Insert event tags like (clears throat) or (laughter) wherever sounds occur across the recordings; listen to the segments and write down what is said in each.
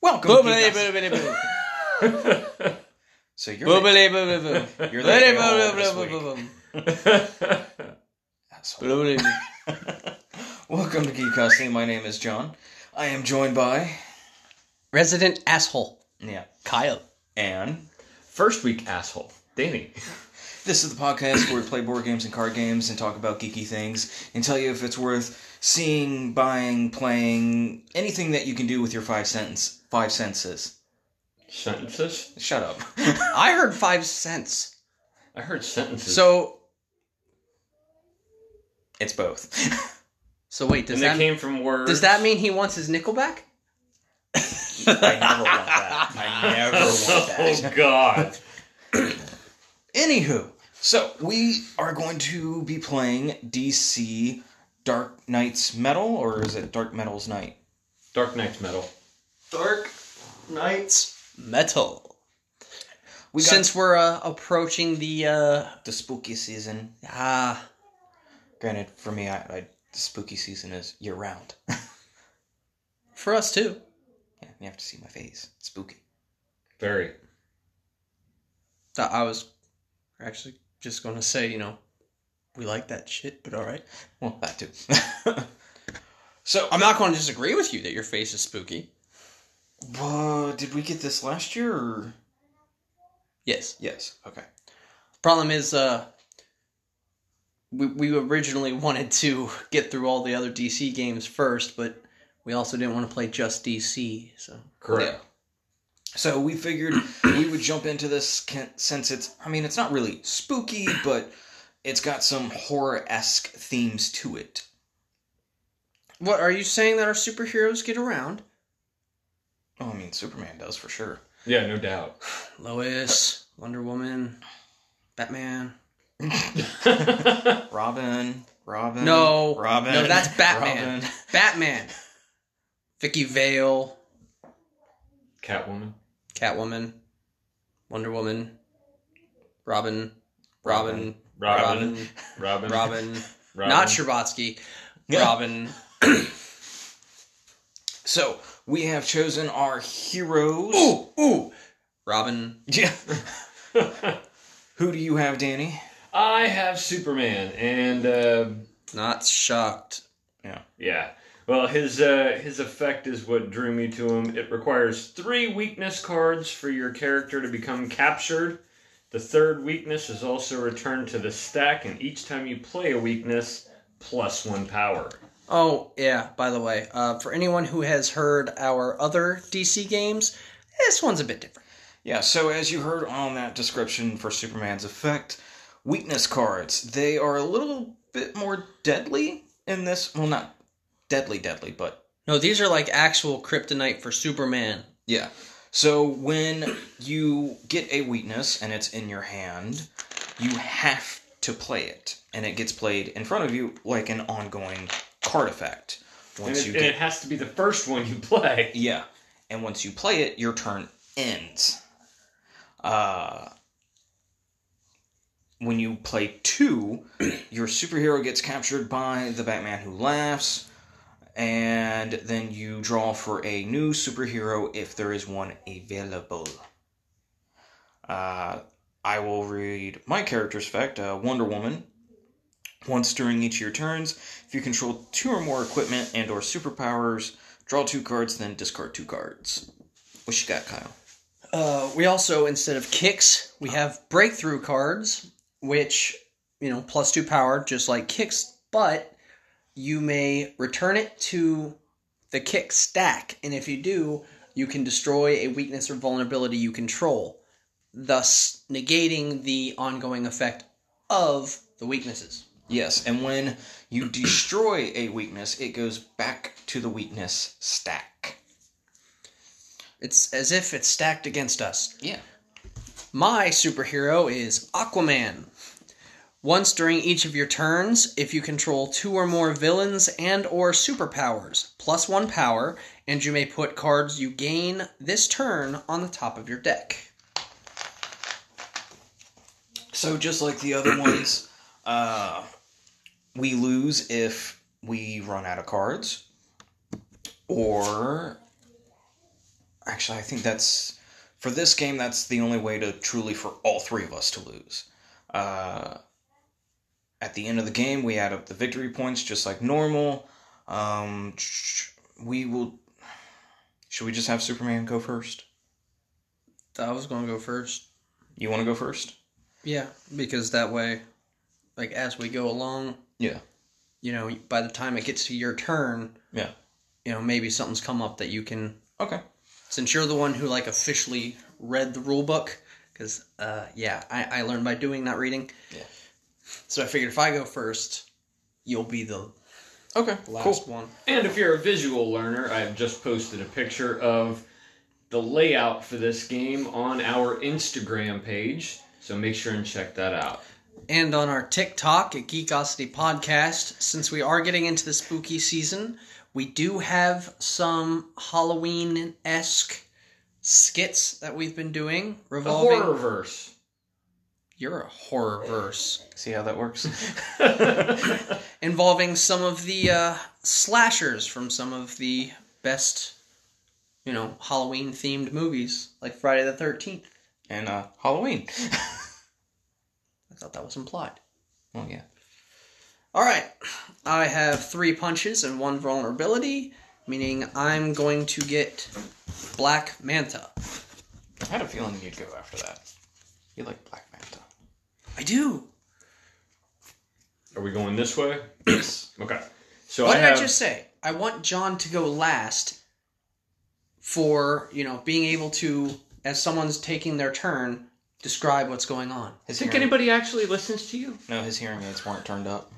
Welcome. Boobily, Geek boobily, boobily. So you're Boobily, boobily, boobily. You're the Boobily, a-hole boobily, boobily, week. boobily. Boobily. (laughs) Welcome to Geekosity. My name is John. I am joined by Resident asshole. yeah, Kyle. and First week asshole. Danny. (laughs) this is the podcast where we play board games and card games and talk about geeky things and tell you if it's worth seeing, buying, playing, anything that you can do with your five sentence five senses. Sentences? Shut up. (laughs) I heard five cents. I heard sentences. So, it's both. (laughs) so wait, does and that came from words. does that mean he wants his nickel back? I never want that. I never want (laughs) that. Oh God. (clears throat) Anywho, so we are going to be playing DC Dark Knight's Metal, or is it Dark Metal's Night? Dark Knight's Metal. Dark Knight's. Metal. We got Since we're uh, approaching the uh the spooky season. ah Granted, for me, I, I the spooky season is year round. (laughs) for us too. yeah, you have to see my face. It's spooky. Very. I I was actually just going to say, you know, we like that shit, but all right. (laughs) Well, that too. (laughs) so, I'm not going to disagree with you that your face is spooky. uh, did we get this last year? Or? Yes. Yes. Okay. Problem is, uh, we we originally wanted to get through all the other DC games first, but we also didn't want to play just DC. So Correct. So we figured we would jump into this since it's, I mean, it's not really spooky, but it's got some horror esque themes to it. what are you saying that our superheroes get around? Oh, I mean, Superman does for sure. Yeah, no doubt. (sighs) Lois, Wonder Woman, Batman. (laughs) Robin, Robin. No, Robin. no, that's Batman. Robin. (laughs) Batman. Vicki Vale, Catwoman. Catwoman, Wonder Woman, Robin, Robin, Robin. Robin, Robin. Robin, Robin. (laughs) not Scherbatsky, Yeah. Robin. (clears throat) So we have chosen our heroes. Ooh, ooh, Robin. Yeah. (laughs) Who do you have, Danny? I have Superman, and uh, Not shocked. Yeah. Yeah. Well, his uh, his effect is what drew me to him. It requires three weakness cards for your character to become captured. The third weakness is also returned to the stack, and each time you play a weakness, plus one power. Oh yeah. By the way, uh, for anyone who has heard our other DC games, this one's a bit different. Yeah, so as you heard on that description for Superman's effect, weakness cards, they are a little bit more deadly in this. Well, not deadly, deadly, but No, these are like actual kryptonite for Superman. yeah. So when you get a weakness and it's in your hand, you have to play it, and it gets played in front of you like an ongoing card effect. And Once it, you and it has to be the first one you play. yeah, and once you play it, your turn ends. Uh, when you play two, your superhero gets captured by the Batman who laughs, and then you draw for a new superhero if there is one available. Uh, I will read my character's effect uh, Wonder Woman. Once during each of your turns, if you control two or more equipment and or superpowers, draw two cards, then discard two cards. What you got, Kyle? Uh, we also, instead of kicks, we have breakthrough cards, which, you know, plus two power, just like kicks, but you may return it to the kick stack, and if you do, you can destroy a weakness or vulnerability you control, thus negating the ongoing effect of the weaknesses. Yes, and when you destroy a weakness, it goes back to the weakness stack. It's as if it's stacked against us. Yeah. My superhero is Aquaman. Once during each of your turns, if you control two or more villains and or superpowers, plus one power, and you may put cards you gain this turn on the top of your deck. So just like the other ones, (clears throat) uh, we lose if we run out of cards, or actually, I think that's for this game. That's the only way to truly for all three of us to lose. Uh, at the end of the game, we add up the victory points just like normal. Um, we will. Should we just have Superman go first? I was gonna go first. You want to go first? Yeah, because that way, like as we go along, Yeah. you know, by the time it gets to your turn, Yeah. you know, maybe something's come up that you can. Okay. Since you're the one who like officially read the rule book, because uh, yeah, I, I learned by doing, not reading. Yeah. So I figured if I go first, you'll be the Okay. last Cool. one. And if you're a visual learner, I have just posted a picture of the layout for this game on our Instagram page. So make sure and check that out. And on our TikTok at Geekosity Podcast, since we are getting into the spooky season, we do have some Halloween esque skits that we've been doing The revolving. horror verse. You're a horror verse. See how that works? (laughs) Involving some of the uh, slashers from some of the best, you know, Halloween themed movies, like Friday the 13th. and uh, Halloween. (laughs) I thought that was implied. well, yeah. All right. I have three punches and one vulnerability, meaning I'm going to get Black Manta. I had a feeling you'd go after that. You like Black Manta. I do. Are we going this way? (clears throat) Yes. Okay. So what I did have I just say? I want John to go last for, you know, being able to, as someone's taking their turn, describe what's going on. His think hearing, anybody actually listens to you? No, his hearing aids weren't turned up.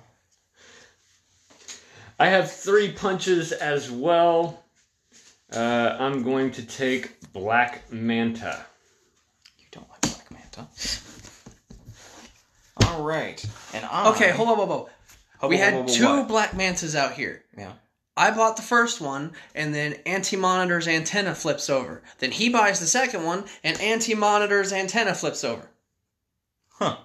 I have three punches as well. Uh, I'm going to take Black Manta. You don't like Black Manta. All right, and I. Okay, hold on, hold on, hold on. Hubba, We had hubba, hubba, two what? Black Mantas out here. Yeah. I bought the first one, and then Anti Monitor's antenna flips over. Then he buys the second one, and Anti Monitor's antenna flips over. Huh.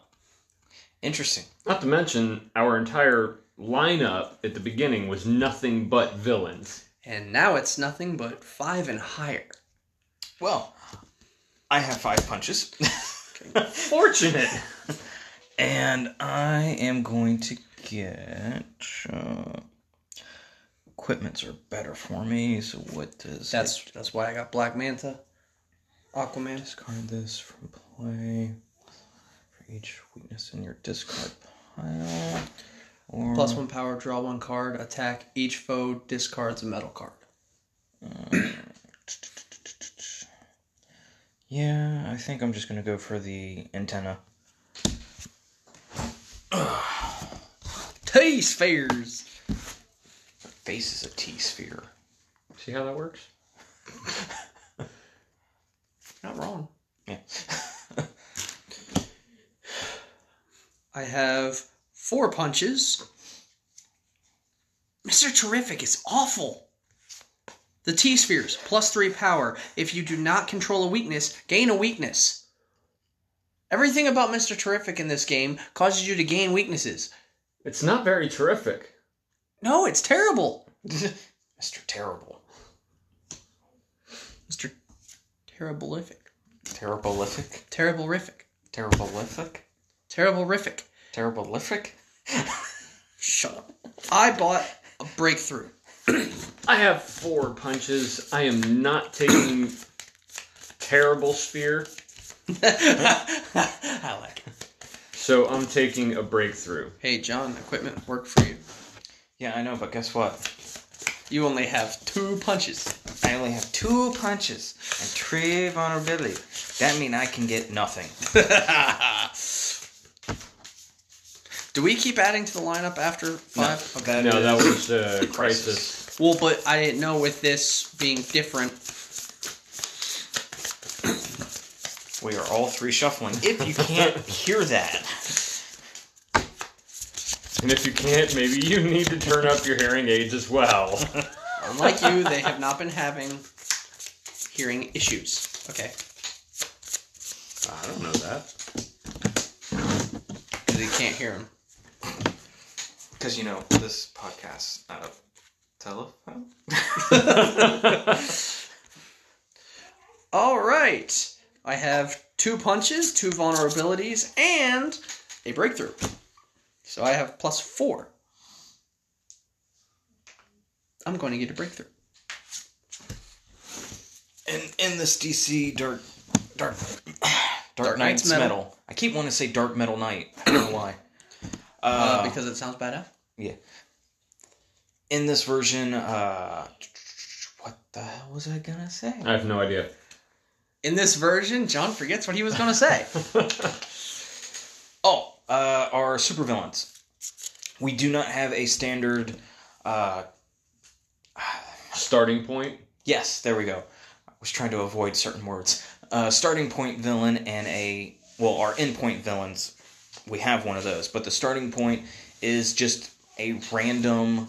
Interesting. Not to mention, our entire lineup at the beginning was nothing but villains. And now it's nothing but five and higher. Well, I have five punches, (laughs) Fortunate! (laughs) and I am going to get. Uh, equipments are better for me. So what does That's that's why I got Black Manta, Aquaman. discard this from play for each weakness in your discard pile. Or Plus one power, draw one card, attack. Each foe discards a metal card. (clears throat) Yeah, I think I'm just gonna go for the antenna. T spheres. Face is a T sphere. See how that works? (laughs) Not wrong. Yeah. (laughs) I have four punches. Mr. Terrific is awful. The T spheres, plus three power. If you do not control a weakness, gain a weakness. Everything about Mr. Terrific in this game causes you to gain weaknesses. It's not very terrific. No, it's terrible. (laughs) Mr. Terrible. Mr. Terribleific. Terribleific. Terriblerific. Terribleific. Terriblerific. Terribleific. (laughs) Shut up. I bought a breakthrough. (clears throat) I have four punches. I am not taking terrible spear, (laughs) I like it. So I'm taking a breakthrough. Hey, John, equipment work for you. Yeah, I know, but guess what? You only have two punches. I only have two punches and three vulnerability. That means I can get nothing. (laughs) Do we keep adding to the lineup after five? Okay. No, that was uh, Crisis. Well, but I didn't know with this being different. We are all three shuffling. If you can't (laughs) hear that, And if you can't, maybe you need to turn up your hearing aids as well. (laughs) Unlike you, they have not been having hearing issues. Okay. I don't know that. Because you can't hear them. because you know this podcast not a telephone. (laughs) All right. I have two punches, two vulnerabilities, and a breakthrough. So I have plus four. I'm going to get a breakthrough. And in this DC Dark Dark Dark, Dark Knight's Knight's metal. metal. I keep wanting to say Dark Metal Knight. I don't know why. Uh, Uh, because it sounds badass. Yeah. In this version, uh, what the hell was I gonna say? I have no idea. In this version, John forgets what he was going to say. (laughs) Oh, uh, our supervillains. We do not have a standard. Uh, (sighs) Starting point. yes, there we go. I was trying to avoid certain words. Uh, starting point villain and a well, our endpoint villains. We have one of those, but the starting point is just a random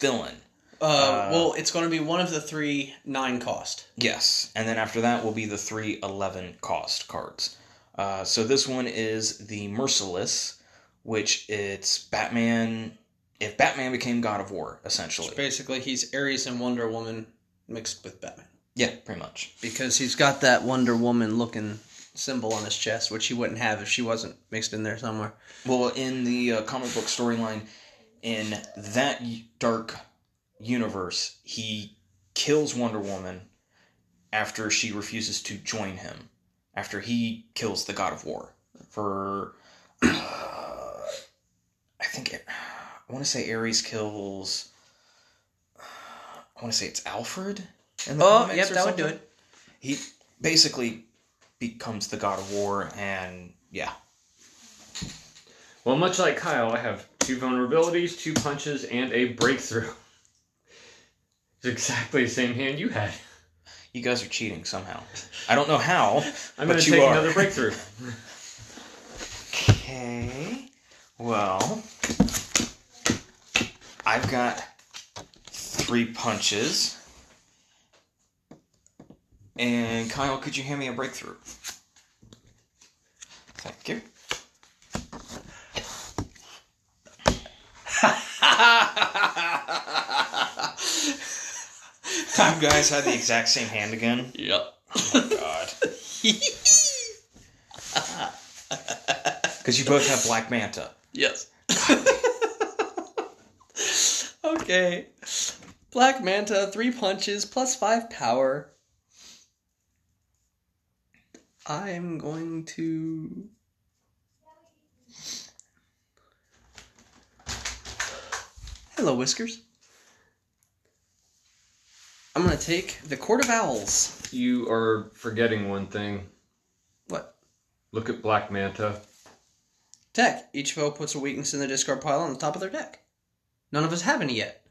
villain. Uh, well, it's going to be one of the three nine cost. Yes, and then after that will be the three 11 cost cards. Uh, so this one is the Merciless, which it's Batman. If Batman became God of War, essentially. Basically, he's Ares and Wonder Woman mixed with Batman. Yeah, pretty much. Because he's got that Wonder Woman looking symbol on his chest, which he wouldn't have if she wasn't mixed in there somewhere. Well, in the uh, comic book storyline, in that y- dark universe, he kills Wonder Woman after she refuses to join him. After he kills the God of War for, uh, I think it, I want to say Ares kills. I want to say it's Alfred. In the Oh, comics yep, or that would do it. He basically becomes the God of War, and yeah, Well, much like Kyle, I have two vulnerabilities, two punches, and a breakthrough. (laughs) It's exactly the same hand you had. You guys are cheating somehow. I don't know how. (laughs) I'm going to take are. another breakthrough. (laughs) Okay. Well, I've got three punches. And Kyle, could you hand me a breakthrough? Thank you. (laughs) (laughs) You guys had the exact same hand again. Yep. Oh my God. (laughs) Because you both have Black Manta. yes. (laughs) okay. Black Manta, three punches, plus five power. I'm going to. Hello, Whiskers. I'm going to take the Court of Owls. You are forgetting one thing. What? Look at Black Manta. Deck. Each foe puts a weakness in the discard pile on the top of their deck. None of us have any yet.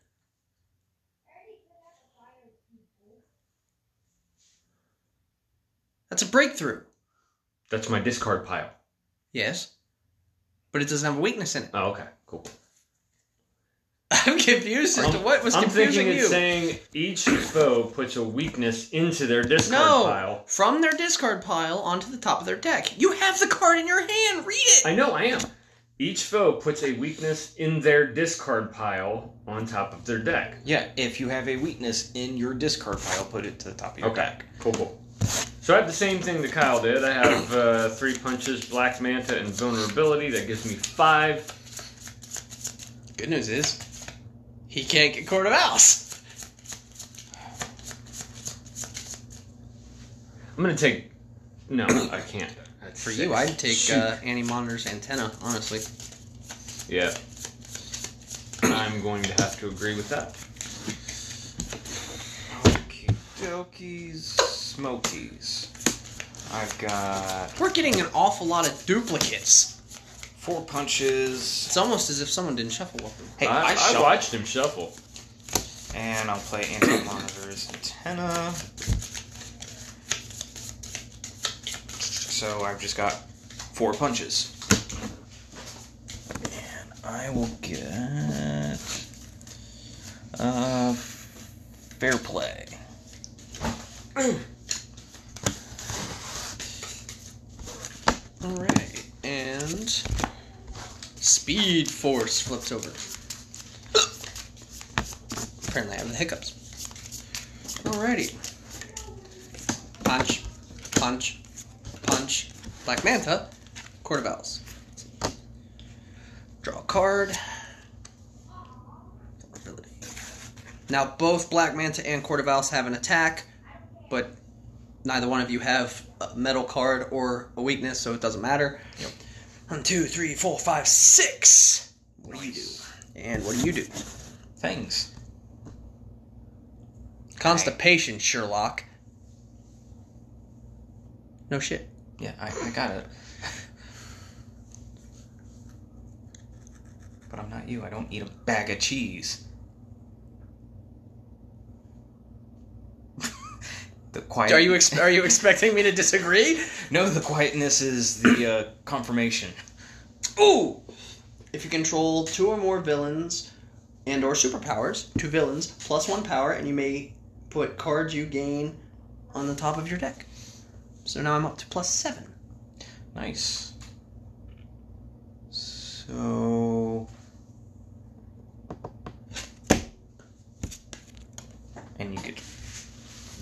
That's a breakthrough. That's my discard pile. Yes. But it doesn't have a weakness in it. Oh, okay, cool. I'm confused as to what was I'm confusing thinking you. it's saying each foe puts a weakness into their discard no, pile. from their discard pile onto the top of their deck. You have the card in your hand. Read it. I know, I am. Each foe puts a weakness in their discard pile on top of their deck. Yeah, if you have a weakness in your discard pile, put it to the top of your Okay, deck. cool, cool. So I have the same thing that Kyle did. I have uh, three punches, Black Manta, and vulnerability. That gives me five. Good news is, he can't get Court of Owls. I'm gonna take. No, I can't. That's For six. you, I'd take Shoot. uh, Anti Monitor's antenna, honestly. Yeah. I'm going to have to agree with that. Okie dokies, smokies. I've got We're getting an awful lot of duplicates. Four punches, It's almost as if someone didn't shuffle with. Hey, I, I I watched him shuffle. and I'll play anti monitor's antenna. So I've just got four punches. And I will get uh fair play. (clears throat) Alright, and Speed Force flips over. Apparently I have the hiccups. Alrighty. Punch. Punch, Punch, Black Manta, Court of Owls. Draw a card. Now, both Black Manta and Court of Owls have an attack, but neither one of you have a metal card or a weakness, so it doesn't matter. Yep. One, two, three, four, five, six. What do you do? And what do you do? Things. Constipation, Sherlock. No shit. Yeah, I, I got it. But I'm not you. I don't eat a bag of cheese. The quiet. Are you ex- are you expecting me to disagree? (laughs) No, the quietness is the uh, confirmation. Ooh! If you control two or more villains and or superpowers, two villains plus one power, and you may put cards you gain on the top of your deck. So now I'm up to plus seven. Nice. So. And you could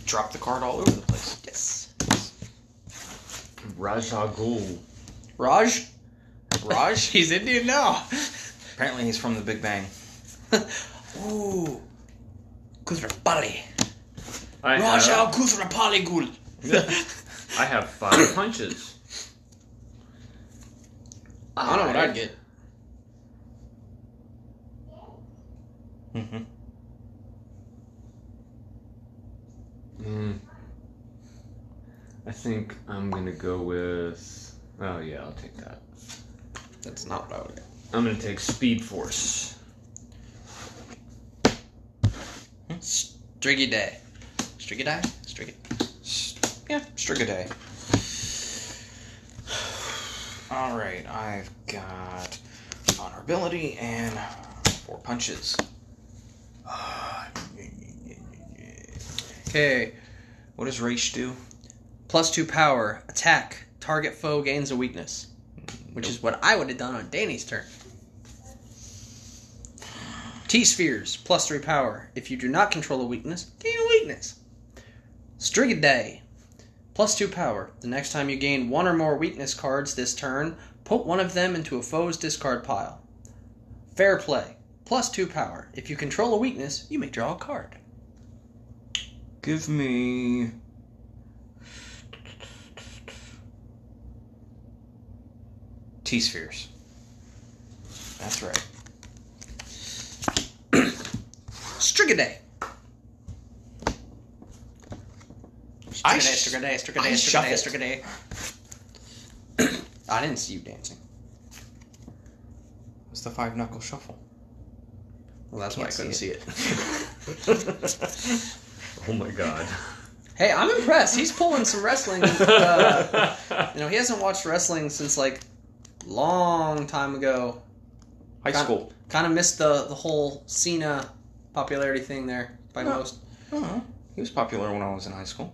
drop the card all over the place. Yes. Raja Ghul. Raj? Raj? (laughs) He's Indian now. Apparently, he's from the Big Bang. (laughs) Ooh. Koothrappali. I Raja have, Koothrappali Ghul. I have five (coughs) punches. I don't know what I'd get. Mm-hmm. Mm. I think I'm gonna go with. Oh yeah, I'll take that. That's not what I would get. I'm gonna take Speed Force. Striggy Day. Striggy Day? Striggy. Yeah, Strigaday. (sighs) Alright, I've got vulnerability and four punches. (sighs) Okay. What does Ra's do? Plus two power. Attack. Target foe gains a weakness. Which is what I would have done on Danny's turn. T spheres. Plus three power. If you do not control a weakness, gain a weakness. Strigidae. Plus two power. The next time you gain one or more weakness cards this turn, put one of them into a foe's discard pile. Fair play. Plus two power. If you control a weakness, you may draw a card. Give me. T spheres. That's right. (clears throat) Strigidae. I Strigidae, sh- Strigidae, I Strigidae, Strigidae, shuffled. Strigidae. (clears throat) I didn't see you dancing. It's the five knuckle shuffle. Well, that's why I couldn't see it. (laughs) (laughs) Oh my god. hey, I'm impressed. He's pulling some wrestling. Uh, (laughs) you know, he hasn't watched wrestling since like long time ago. High Got- school. Kind of missed the the whole Cena popularity thing there by No. most. He was popular when I was in high school.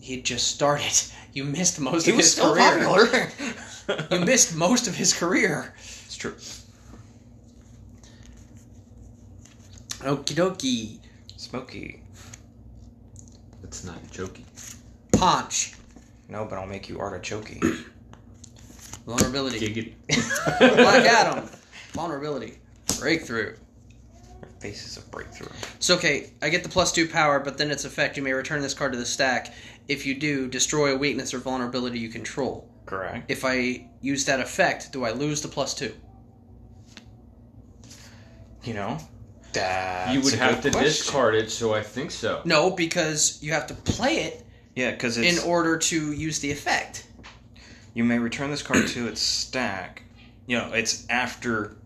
He just started. You missed most He of was his still career. popular. (laughs) You missed most of his career. It's true. Okie dokie. Smoky. It's not jokey. Punch. No, but I'll make you artichoke. (clears throat) Vulnerability. Giggity. (laughs) Black (laughs) Adam. Vulnerability. Breakthrough. Faces of breakthrough. So okay, I get the plus two power, but then its effect you may return this card to the stack. If you do, destroy a weakness or vulnerability you control. Correct. If I use that effect, do I lose the plus two? You know, that's you would a have to question. discard it, so I think so. No, because you have to play it Yeah, because in order to use the effect. you may return this card to its stack. You know, it's after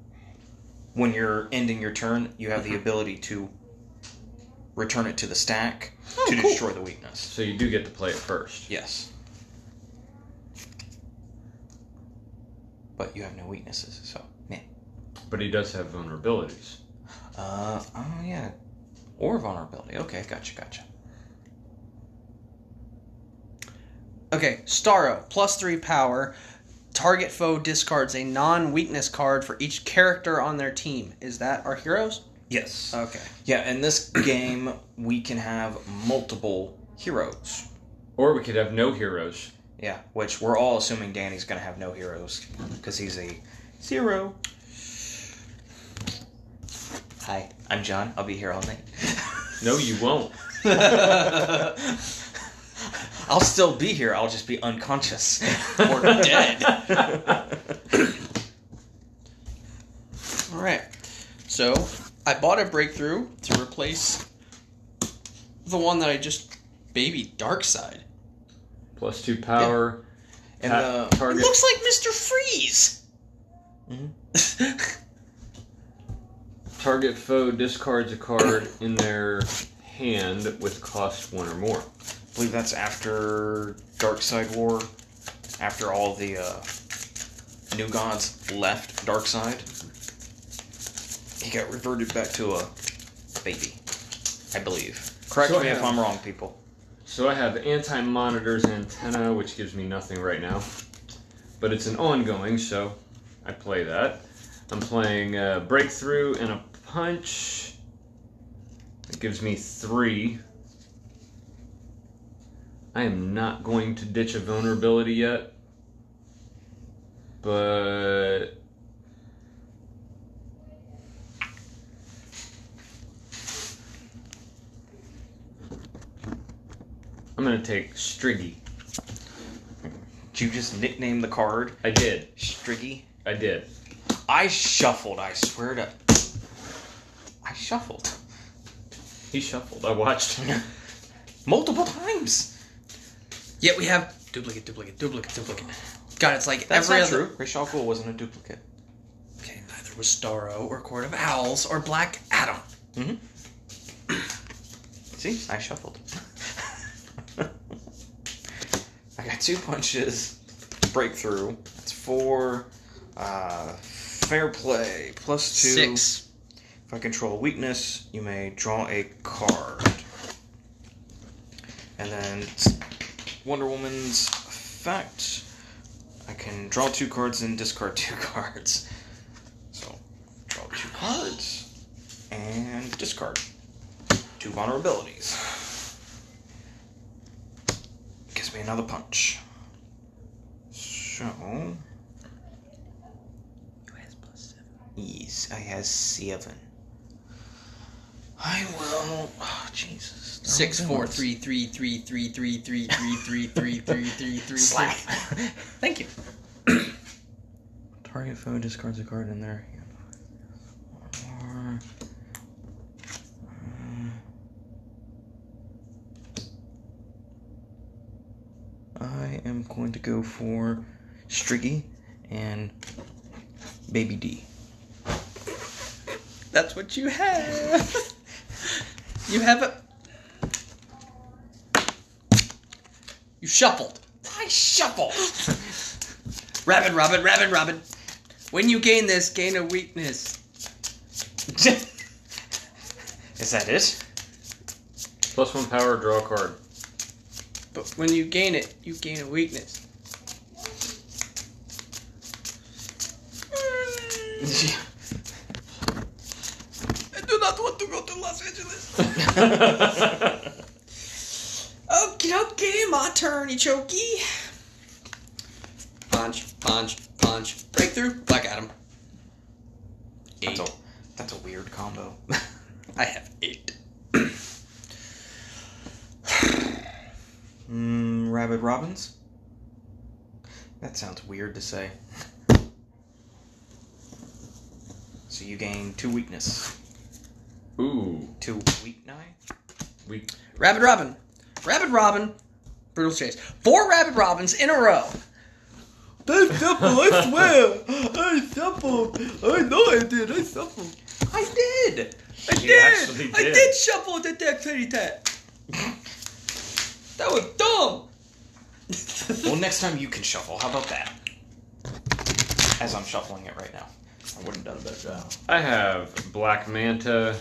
when you're ending your turn, you have the mm-hmm. ability to return it to the stack Oh, to cool. destroy the weakness. So you do get to play it first. Yes. But you have no weaknesses, so yeah. But he does have vulnerabilities. Uh oh yeah. Or vulnerability. Okay, gotcha, gotcha. Okay, Starro, plus three power. Target foe discards a non weakness card for each character on their team. Is that our heroes? Yes. Okay. Yeah, in this game we can have multiple heroes. Or we could have no heroes. Yeah, which we're all assuming Danny's gonna have no heroes because he's a zero. Hi, I'm John. I'll be here all night. (laughs) No, you won't. (laughs) I'll still be here. I'll just be unconscious or dead. (laughs) All right. So I bought a breakthrough to replace the one that I just baby Darkseid. Plus two power. And Ta- uh, It looks like Mister Freeze. Mhm. Target foe discards a card in their hand with cost one or more. I believe that's after Darkseid War, after all the uh, new gods left Darkseid. He got reverted back to a baby, I believe. Correct So me I if I'm wrong, people. So I have anti-monitors antenna, which gives me nothing right now, but it's an ongoing, so I play that. I'm playing uh, breakthrough and a punch. It gives me three. I am not going to ditch a vulnerability yet, but I'm gonna take Striggy. Did you just nickname the card I did. Striggy? I did. I shuffled, I swear to. Shuffled. He shuffled. I watched. him (laughs) Multiple times. Yet we have duplicate, duplicate, duplicate, duplicate. God, it's like That's every not other. true. Ghul wasn't a duplicate. Okay, neither was Starro or Court of Owls or Black Adam. Hmm. See, I shuffled. (laughs) I got two punches, breakthrough. That's four. Uh, fair play plus two. Six. If I control a weakness, you may draw a card. And then Wonder Woman's effect. I can draw two cards and discard (laughs) two cards. So, draw two cards and discard two vulnerabilities. Gives me another punch. So, yes, I has seven. I will. Oh, Jesus. Six, four, three, three, three, three, three, three, three, three, three, three, three, three. Slack. Thank you. Target foe discards a card in their hand. Or, uh, I am going to go for Striggy and Baby D. That's what you have. You have a. You shuffled. I shuffle. (laughs) Rabbit, Robin, Rabbit, Robin. When you gain this, gain a weakness. (laughs) Is that it? Plus one power, draw a card. But when you gain it, you gain a weakness. (laughs) I do not want to go to Los Angeles. (laughs) (laughs) Okay, okay, my turn, Ichoki. Punch, punch, punch. Breakthrough. Black Adam. Eight. That's a, that's a weird combo. (laughs) I have eight. mm, Rabid Robins? That sounds weird to say. So you gain two weakness. Ooh, Two weak nine? we Rabbit Robin. Rabbit Robin. Brutal Chase. Four Rabbit Robins in a row. That's simple, I swear! I shuffled! I know I did, I shuffled! I did! I You did. I did. did shuffle the deck dexterity tat. that was dumb. Well, next time you can shuffle, how about that? As I'm shuffling it right now. I would have done a better job. I have Black Manta,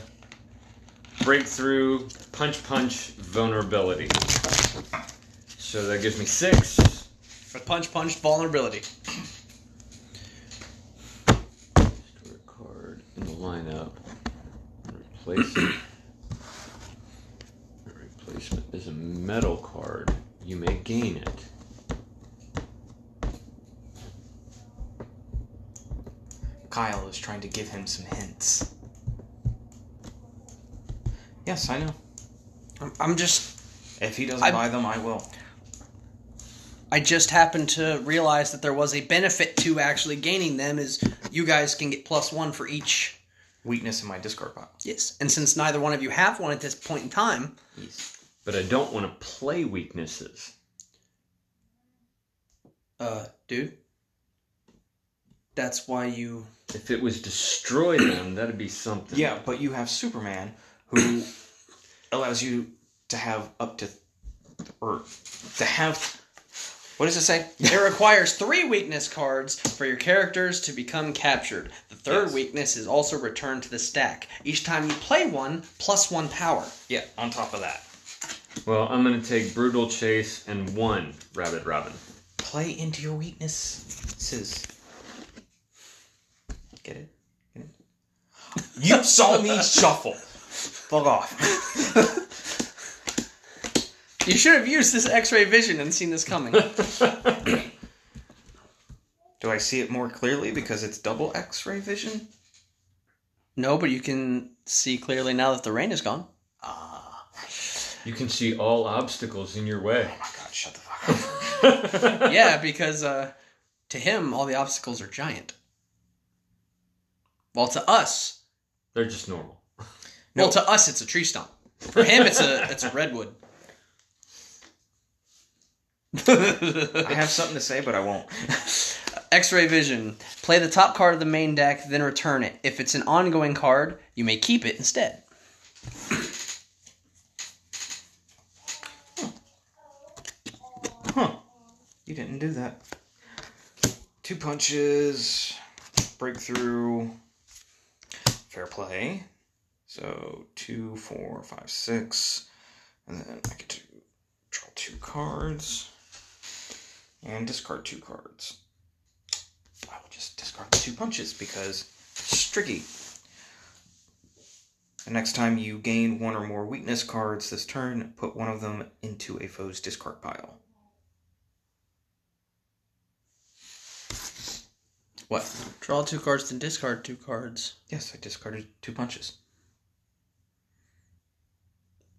Breakthrough, Punch Punch, Vulnerability. So that gives me six. But punch, punch, vulnerability. Store a card in the lineup. Replace it. Replacement is a metal card you may gain it. Kyle is trying to give him some hints. Yes, I know. I'm, I'm just. If he doesn't I- buy them, I will. I just happened to realize that there was a benefit to actually gaining them. Is you guys can get plus one for each. Weakness in my discard pile. Yes, and since neither one of you have one at this point in time, Yes. But I don't want to play weaknesses. uh, dude, that's why you. If it was destroy them, that'd be something. Yeah, but you have Superman, who allows you to have up to, or to have. What does it say? (laughs) It requires three weakness cards for your characters to become captured. The third Yes. weakness is also returned to the stack. Each time you play one, plus one power. Yeah, on top of that, Well, I'm gonna take brutal chase and one rabbit robin. play into your weaknesses. Get it? Get it? You saw me shuffle. Fuck off. (laughs) You should have used this X-ray vision and seen this coming. (laughs) Do I see it more clearly because it's double X-ray vision? no, but you can see clearly now that the rain is gone. Ah, You can see all obstacles in your way. oh my god! Shut the fuck up. (laughs) yeah, because uh, to him, all the obstacles are giant. Well, to us, They're just normal. Well, to us, it's a tree stump. For him, it's a it's a redwood. I have something to say, but I won't. (laughs) X-ray vision. Play the top card of the main deck, then return it. If it's an ongoing card, you may keep it instead. Huh. You didn't do that. Two punches, breakthrough, fair play. So two, four, five, six. And then I get to draw two cards and discard two cards. I will just discard the two punches because it's tricky. The next time you gain one or more weakness cards this turn, put one of them into a foe's discard pile. What? Draw two cards, then discard two cards. Yes, I discarded two punches.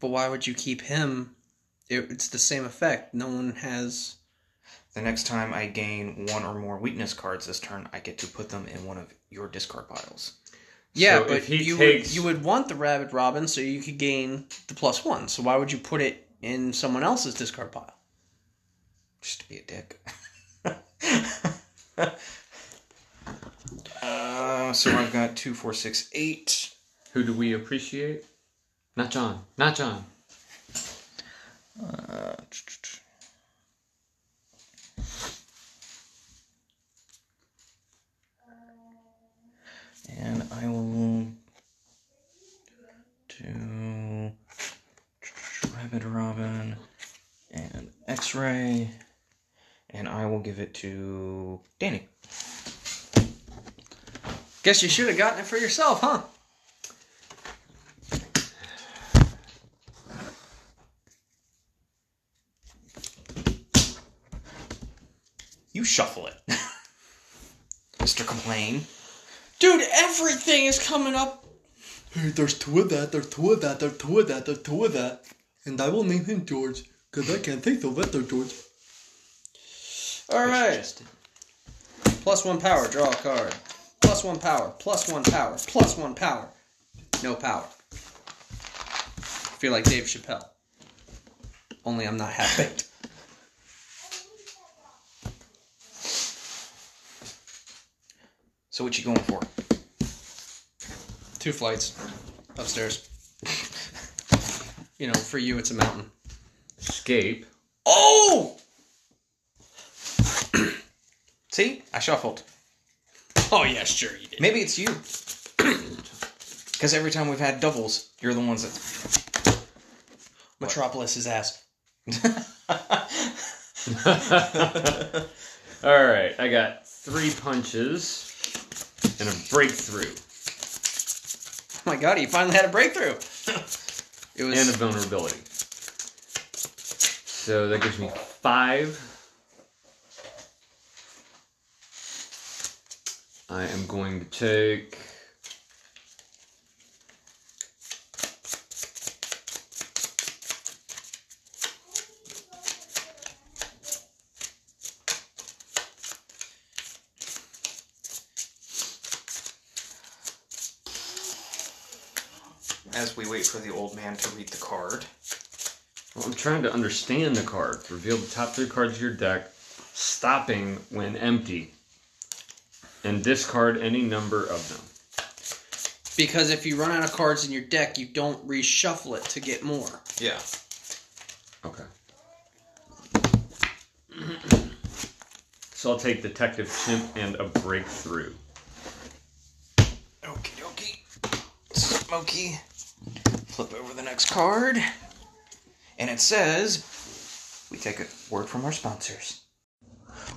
But why would you keep him? It, it's the same effect. No one has. The next time I gain one or more weakness cards this turn, I get to put them in one of your discard piles. Yeah, So but if he you takes- would you would want the rabbit robin so you could gain the plus one. So why would you put it in someone else's discard pile? Just to be a dick. (laughs) uh, so I've got two, four, six, eight. Who do we appreciate? Not John. Not John. Uh, and I will do Rabbit Robin and X Ray, and I will give it to Danny. Guess you should have gotten it for yourself, huh? Shuffle it, (laughs) Mr. Complain. Dude, everything is coming up. Hey, there's two of that, there's two of that, there's two of that, there's two of that. And I will name him George, because I can't take the letter George. All right. Plus One power, draw a card. Plus one power, plus one power, plus one power. No power. feel like Dave Chappelle. Only I'm not half baked. So what you going for? Two flights upstairs. (laughs) You know, for you it's a mountain. Escape. Oh! (clears throat) See, I shuffled. Oh yeah, sure you did. Maybe it's you. (clears throat) Because every time we've had doubles, you're the ones that. Metropolis is ass. (laughs) All right, I got three punches and a breakthrough Oh my god, he finally had a breakthrough. (laughs) It was and a vulnerability. So that gives me five. I am going to take. As we wait for the old man to read the card. Well, I'm trying to understand the card. Reveal the top three cards of your deck, stopping when empty, and discard any number of them. Because if you run out of cards in your deck, you don't reshuffle it to get more. Yeah. Okay. (clears throat) so I'll take Detective Chimp and a breakthrough. Okie dokie. Smoky. Flip over the next card. And it says we take a word from our sponsors.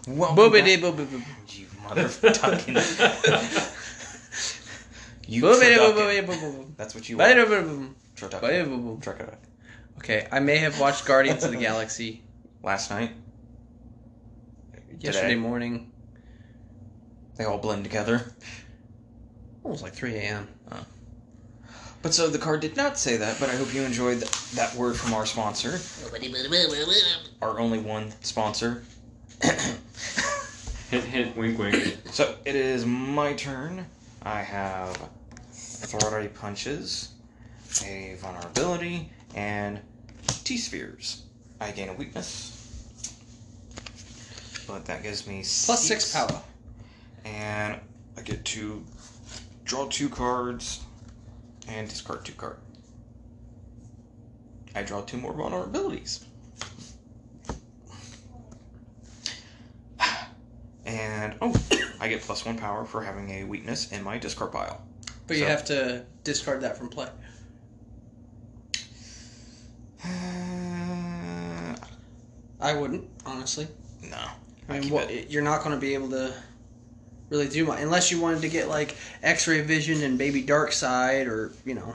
Welcome Boobity back- boobity boobity. You motherfucking. (laughs) you Boobity turducken. boobity boobity. That's what you Boobity are. boobity Turducken. boobity. Turducken. Okay, I may have watched Guardians of the Galaxy Last night, yesterday Today. morning. they all blend together. Almost like 3 a.m. Oh. But so the card did not say that, but I hope you enjoyed th- that word from our sponsor. Our only one sponsor. (coughs) Hint, hint, wink, wink. So it is my turn. I have three punches, a vulnerability, and T spheres. I gain a weakness. But that gives me Plus 6 power. And I get to draw two cards and discard two cards. I draw two more vulnerabilities. And oh, I get plus one power for having a weakness in my discard pile. But you have to discard that from play. Uh, (sighs) I wouldn't, honestly. no. I mean, what, it. you're not going to be able to really do much unless you wanted to get like X-ray vision and Baby Darkseid, or you know,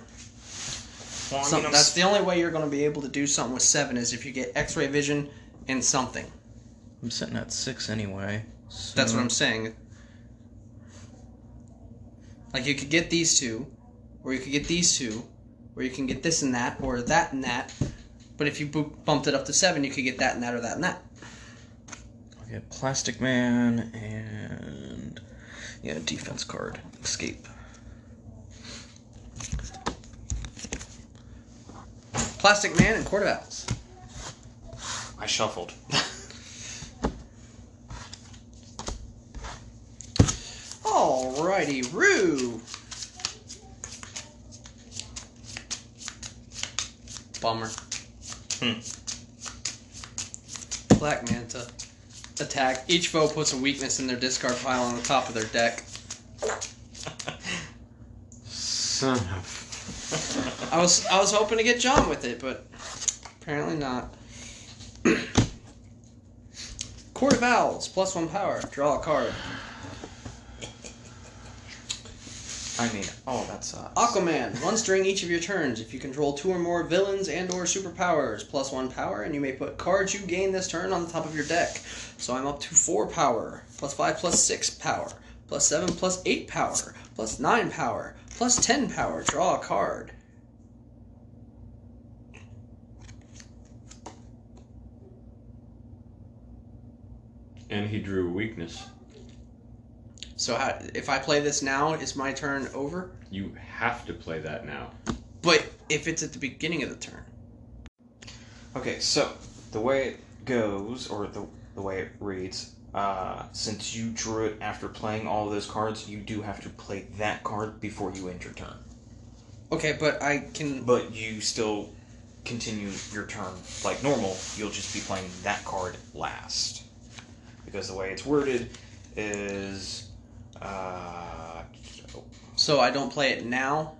Well, I mean, something. That's the only way you're going to be able to do something with seven is if you get X-ray vision and something. I'm sitting at six anyway. That's what I'm saying. Like you could get these two, or you could get these two, or you can get this and that, or that and that. But if you bu- bumped it up to seven, you could get that and that, or that and that. I'll get Plastic Man and yeah, defense card. Escape. Plastic Man and Court of Owls. I shuffled. (laughs) Alrighty, Roo. Bummer. Hmm. Black Manta. Attack. Each foe puts a weakness in their discard pile on the top of their deck. Son of. I was I was hoping to get John with it, but apparently not. (clears throat) Court of Owls, plus one power. Draw a card. I mean, oh, that sucks. Aquaman. Once during each of your turns, if you control two or more villains and or superpowers, plus one power, and you may put cards you gain this turn on the top of your deck. So I'm up to four power, plus five, plus six power, plus seven, plus eight power, plus nine power, plus ten power. Draw a card. And he drew a weakness. So how, if I play this now, is my turn over? You have to play that now. But if it's at the beginning of the turn, Okay, so the way it goes, or the the way it reads, uh, since you drew it after playing all of those cards, you do have to play that card before you end your turn. okay, but I can. But you still continue your turn like normal. You'll just be playing that card last, because the way it's worded is, uh, So I don't play it now.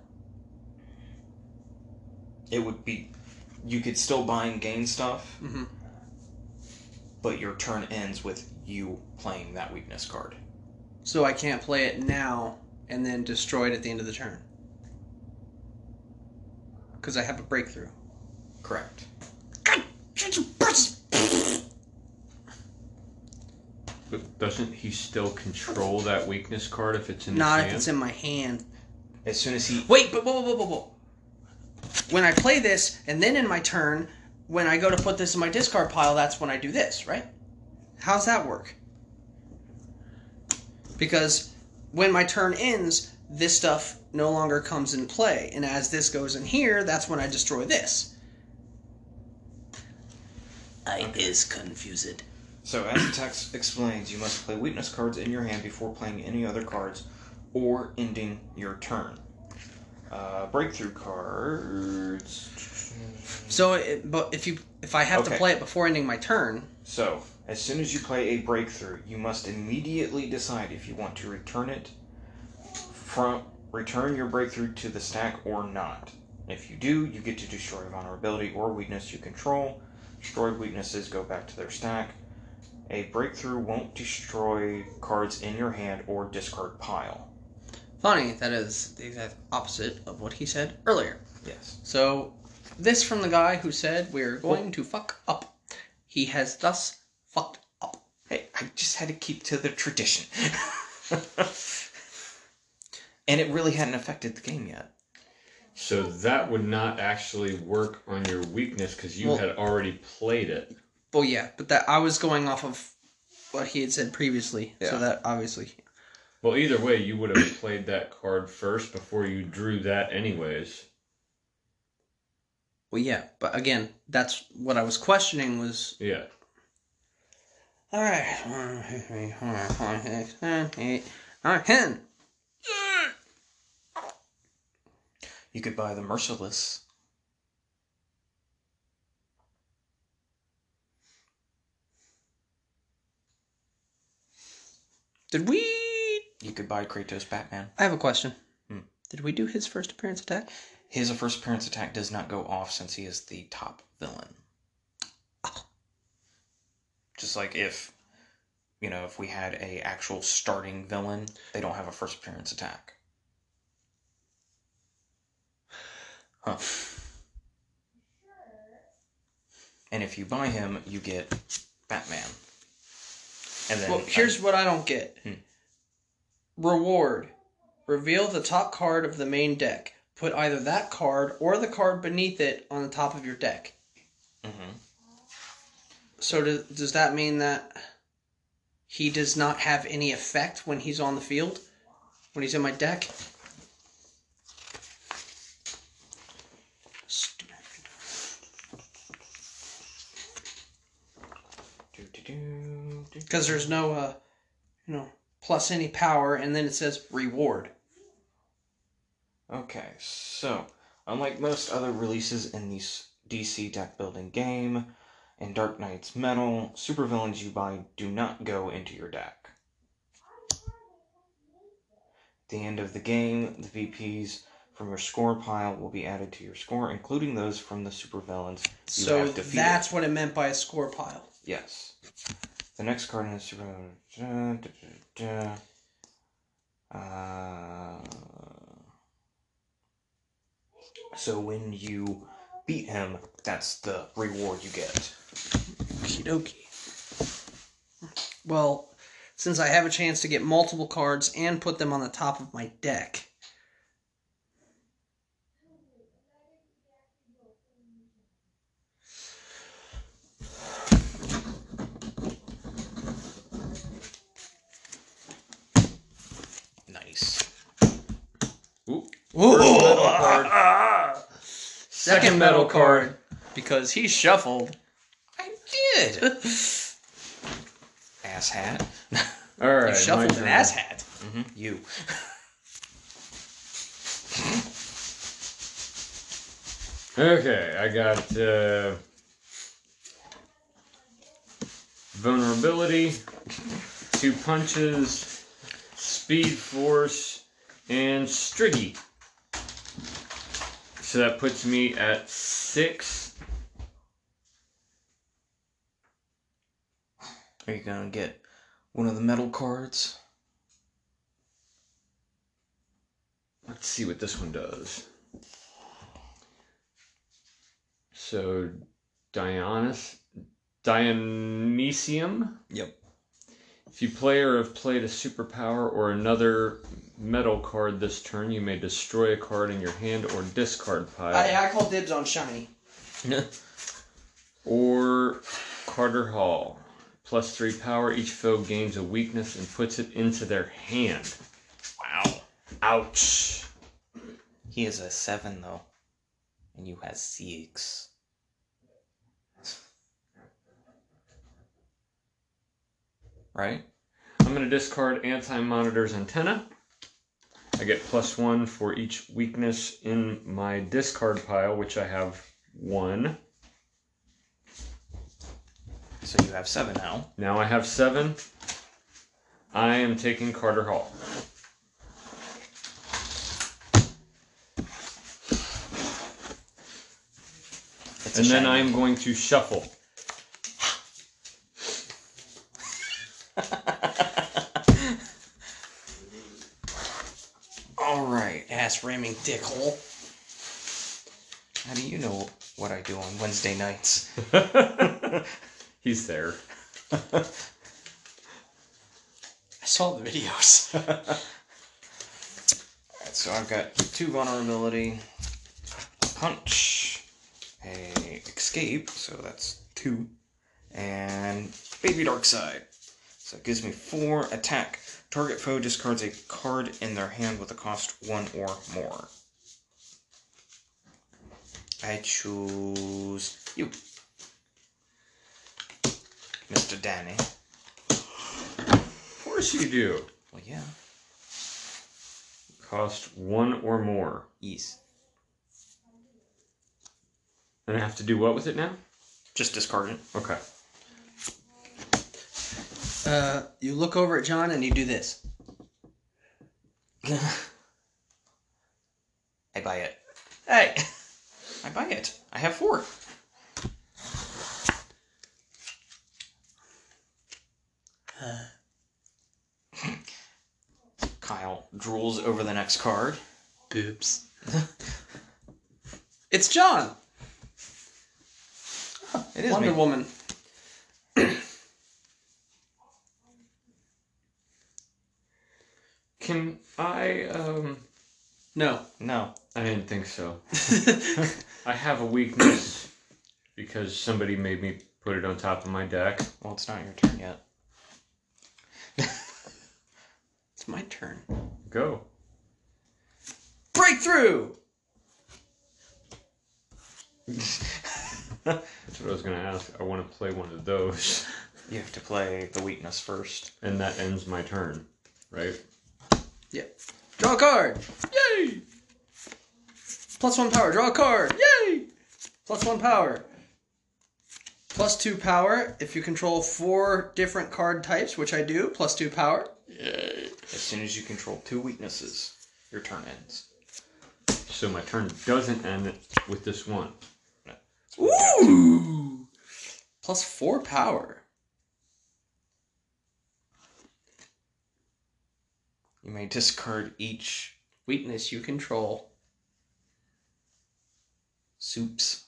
it would be, you could still buy and gain stuff, hmm but your turn ends with you playing that weakness card. So I can't play it now and then destroy it at the end of the turn. Because I have a breakthrough. Correct. (laughs) But doesn't he still control that weakness card if it's in Not his if hand? it's in my hand. As soon as he Wait, but whoa, whoa, whoa, whoa, whoa. When I play this, and then in my turn, when I go to put this in my discard pile, that's when I do this, right? How's that work? Because when my turn ends, this stuff no longer comes in play, and as this goes in here, that's when I destroy this. I is confused. So, as the text explains, you must play weakness cards in your hand before playing any other cards or ending your turn. Uh, breakthrough cards. So, it, but if you if I have to play it before ending my turn, So, as soon as you play a breakthrough, you must immediately decide if you want to return it from return your breakthrough to the stack or not. If you do, you get to destroy a vulnerability or weakness you control. Destroyed weaknesses go back to their stack. A breakthrough won't destroy cards in your hand or discard pile. funny that is the exact opposite of what he said earlier. Yes. So, this from the guy who said we're going to fuck up. He has thus fucked up. Hey, I just had to keep to the tradition. (laughs) and it really hadn't affected the game yet. So that would not actually work on your weakness because you Well- had already played it. Well, yeah, but that I was going off of what he had said previously, Yeah. so that obviously. Well, either way, you would have played that card first before you drew that, anyways. Well, yeah, but again, that's what I was questioning was. Yeah. All right, one, two, three, four, five, six, seven, eight, nine, ten. You could buy the Merciless. Did we? You could buy Kratos Batman. I have a question. Hmm. Did we do his first appearance attack? His first appearance attack does not go off since he is the top villain. Just like if, you know, if we had a actual starting villain, they don't have a first appearance attack. Huh. And if you buy him, you get Batman. And then Well, here's what I don't get. Hmm. Reward. Reveal the top card of the main deck. Put either that card or the card beneath it on the top of your deck. Mm-hmm. So does, does that mean that he does not have any effect when he's on the field? When he's in my deck? Because there's no, uh, you know, plus any power, and then it says reward. Okay, so unlike most other releases in the DC deck building game and Dark Nights Metal, supervillains you buy do not go into your deck. At the end of the game, the VPs from your score pile will be added to your score, including those from the supervillains you So have defeated. that's what it meant by a score pile. Yes. The next card in the. Uh, so when you beat him, that's the reward you get. Okie. Well, since I have a chance to get multiple cards and put them on the top of my deck, Nice. Ooh. second metal card because he shuffled. I did. Ass hat. All right. He shuffled an turn. ass hat. hmm You. Okay, I got uh, vulnerability, two punches, speed force, and striggy. So that puts me at six. Are you gonna get one of the metal cards? Let's see what this one does. So, Dionys, Dionysium, Yep. If you play or have played a superpower or another metal card this turn, you may destroy a card in your hand or discard pile. I, I call dibs on shiny. (laughs) Or Carter Hall. Plus three power, each foe gains a weakness and puts it into their hand. Wow. Ouch. He is a seven though, and you has six. (laughs) Right? I'm going to discard Anti Monitor's antenna. I get plus one for each weakness in my discard pile, which I have one. So you have seven now. Now I have seven. I am taking Carter Hall. It's And then. I am going to shuffle. All right. Ass ramming dickhole. How do you know what I do on Wednesday nights? (laughs) He's there. (laughs) I saw the videos. (laughs) Alright, so I've got two vulnerability, a punch, a escape, so that's two, and baby Darkseid. So it gives me four attack. Target foe discards a card in their hand with a cost one or more. I choose you, Mr. Danny. Of course you do. Well, yeah, Cost one or more. Ease. And I have to do what with it now? Just discard it. Okay. Uh, you look over at John and you do this. (laughs) I buy it. Hey, I buy it. I have four. (sighs) Kyle drools over the next card. boobs. (laughs) it's John. It is Wonder me. Woman. (clears throat) Can I, um, No. No. I didn't think so. (laughs) I have a weakness because somebody made me put it on top of my deck. Well, it's not your turn yet. (laughs) It's my turn. Go. Breakthrough. (laughs) That's what I was going to ask. I want to play one of those. You have to play the weakness first. And that ends my turn, right? Yep. Draw a card. Yay! Plus one power. Draw a card. Yay! Plus one power. Plus two power if you control four different card types, which I do. Plus two power. Yay! As soon as you control two weaknesses, your turn ends. So my turn doesn't end with this one. Ooh! Plus four power. You may discard each Weakness you control. soups.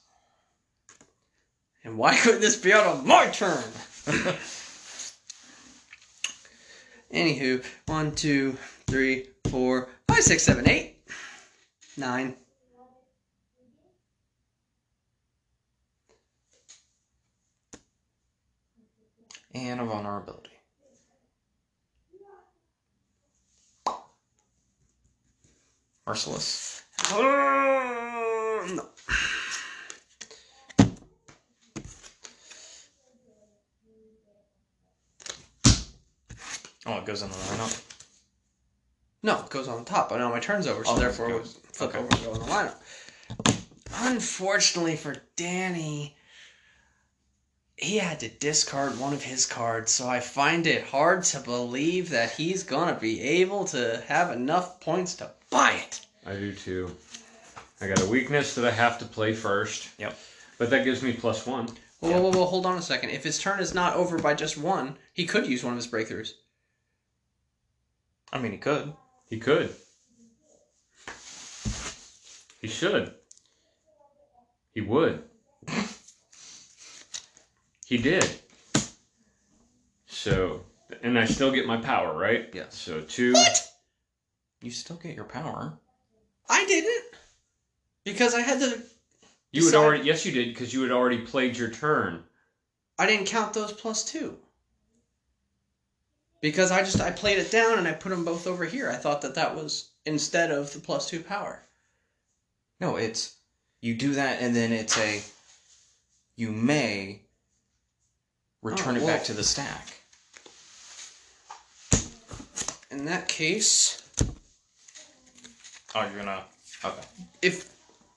And why (laughs) couldn't this be out on my turn? (laughs) Anywho, one, two, three, four, five, six, seven, eight, nine. And a vulnerability. Merciless. Oh, no. Oh, it goes in the lineup. No, it goes on top. But now my turn's over, so Oh, therefore it would flip Okay. over and go in the lineup. Unfortunately for Danny, he had to discard one of his cards, so I find it hard to believe that he's gonna be able to have enough points to buy it. I do too. I got a weakness that I have to play first. Yep. But that gives me plus one. Whoa, whoa, whoa, whoa, hold on a second. If his turn is not over by just one, he could use one of his breakthroughs. I mean, he could. He could. He should. He would. he did. So And I still get my power, right? Yes. So two. What? You still get your power. I didn't. Because I had to. You had Decide- already. Yes, you did, because you had already played your turn. I didn't count those plus two. Because I just I played it down and I put them both over here. I thought that that was instead of the plus two power. No, it's you do that and then it's a you may return Oh, it well. back to the stack. In that case, Oh, you're gonna okay. if